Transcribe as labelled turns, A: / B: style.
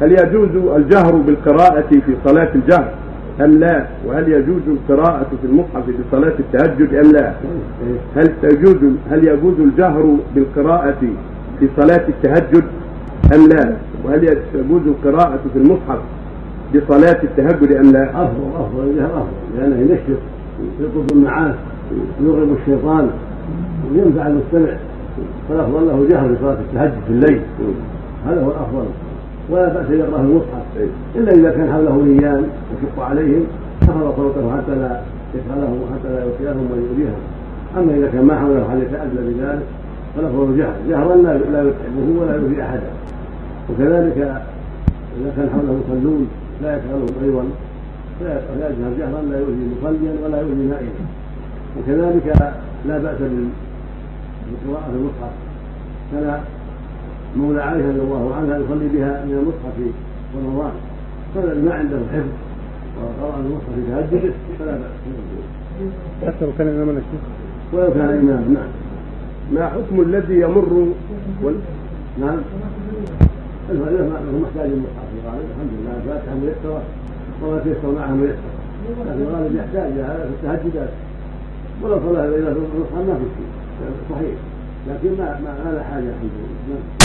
A: هل يجوز الجهر بالقراءة في صلاة الجهر أم لا؟ وهل يجوز القراءة في المصحف في صلاة التهجد أم لا؟ هل تجوز هل يجوز الجهر بالقراءة في صلاة التهجد أم لا؟ وهل يجوز القراءة في المصحف بصلاة التهجد أم لا؟
B: أفضل أفضل الجهر أفضل لأنه ينشط يطلب المعاش ويغرب الشيطان وينفع المستمع فالأفضل له جهر في صلاة التهجد في الليل هذا هو الأفضل ولا بأس أن يقرأ في المصحف إلا إذا كان حوله نيام يشق عليهم خفض صوته حتى لا يشغلهم وحتى لا يؤذيهم ويؤذيهم. أما إذا كان ما حوله أحد يتأذى بذلك فالأفضل الجهر جهرا لا لا يتعبه ولا يؤذي أحدا. وكذلك إذا كان حوله مصلون لا يشغلهم أيضا فيجهر جهرا لا يؤذي مصليا ولا يؤذي نائما وكذلك لا بأس بالقراءة في المصحف كان مولى عائشة رضي الله عنها يصلي بها من المصحف في رمضان فالذي ما عنده حفظ وقرأ المصحف في تهجده فلا بأس.
C: حتى لو كان إماما الشيخ
B: ولو كان إماما نعم.
A: ما حكم الذي يمر وال...
B: نعم. هو محتاج المصحف الغالب الحمد لله الفاتحة ميسرة وما تيسر معها ميسر لكن الغالب يحتاج إلى هذا في التهجدات. ولو صلى إلى المصحف ما في شيء. صحيح. لكن ما ما لا حاجة الحمد لله. نعم.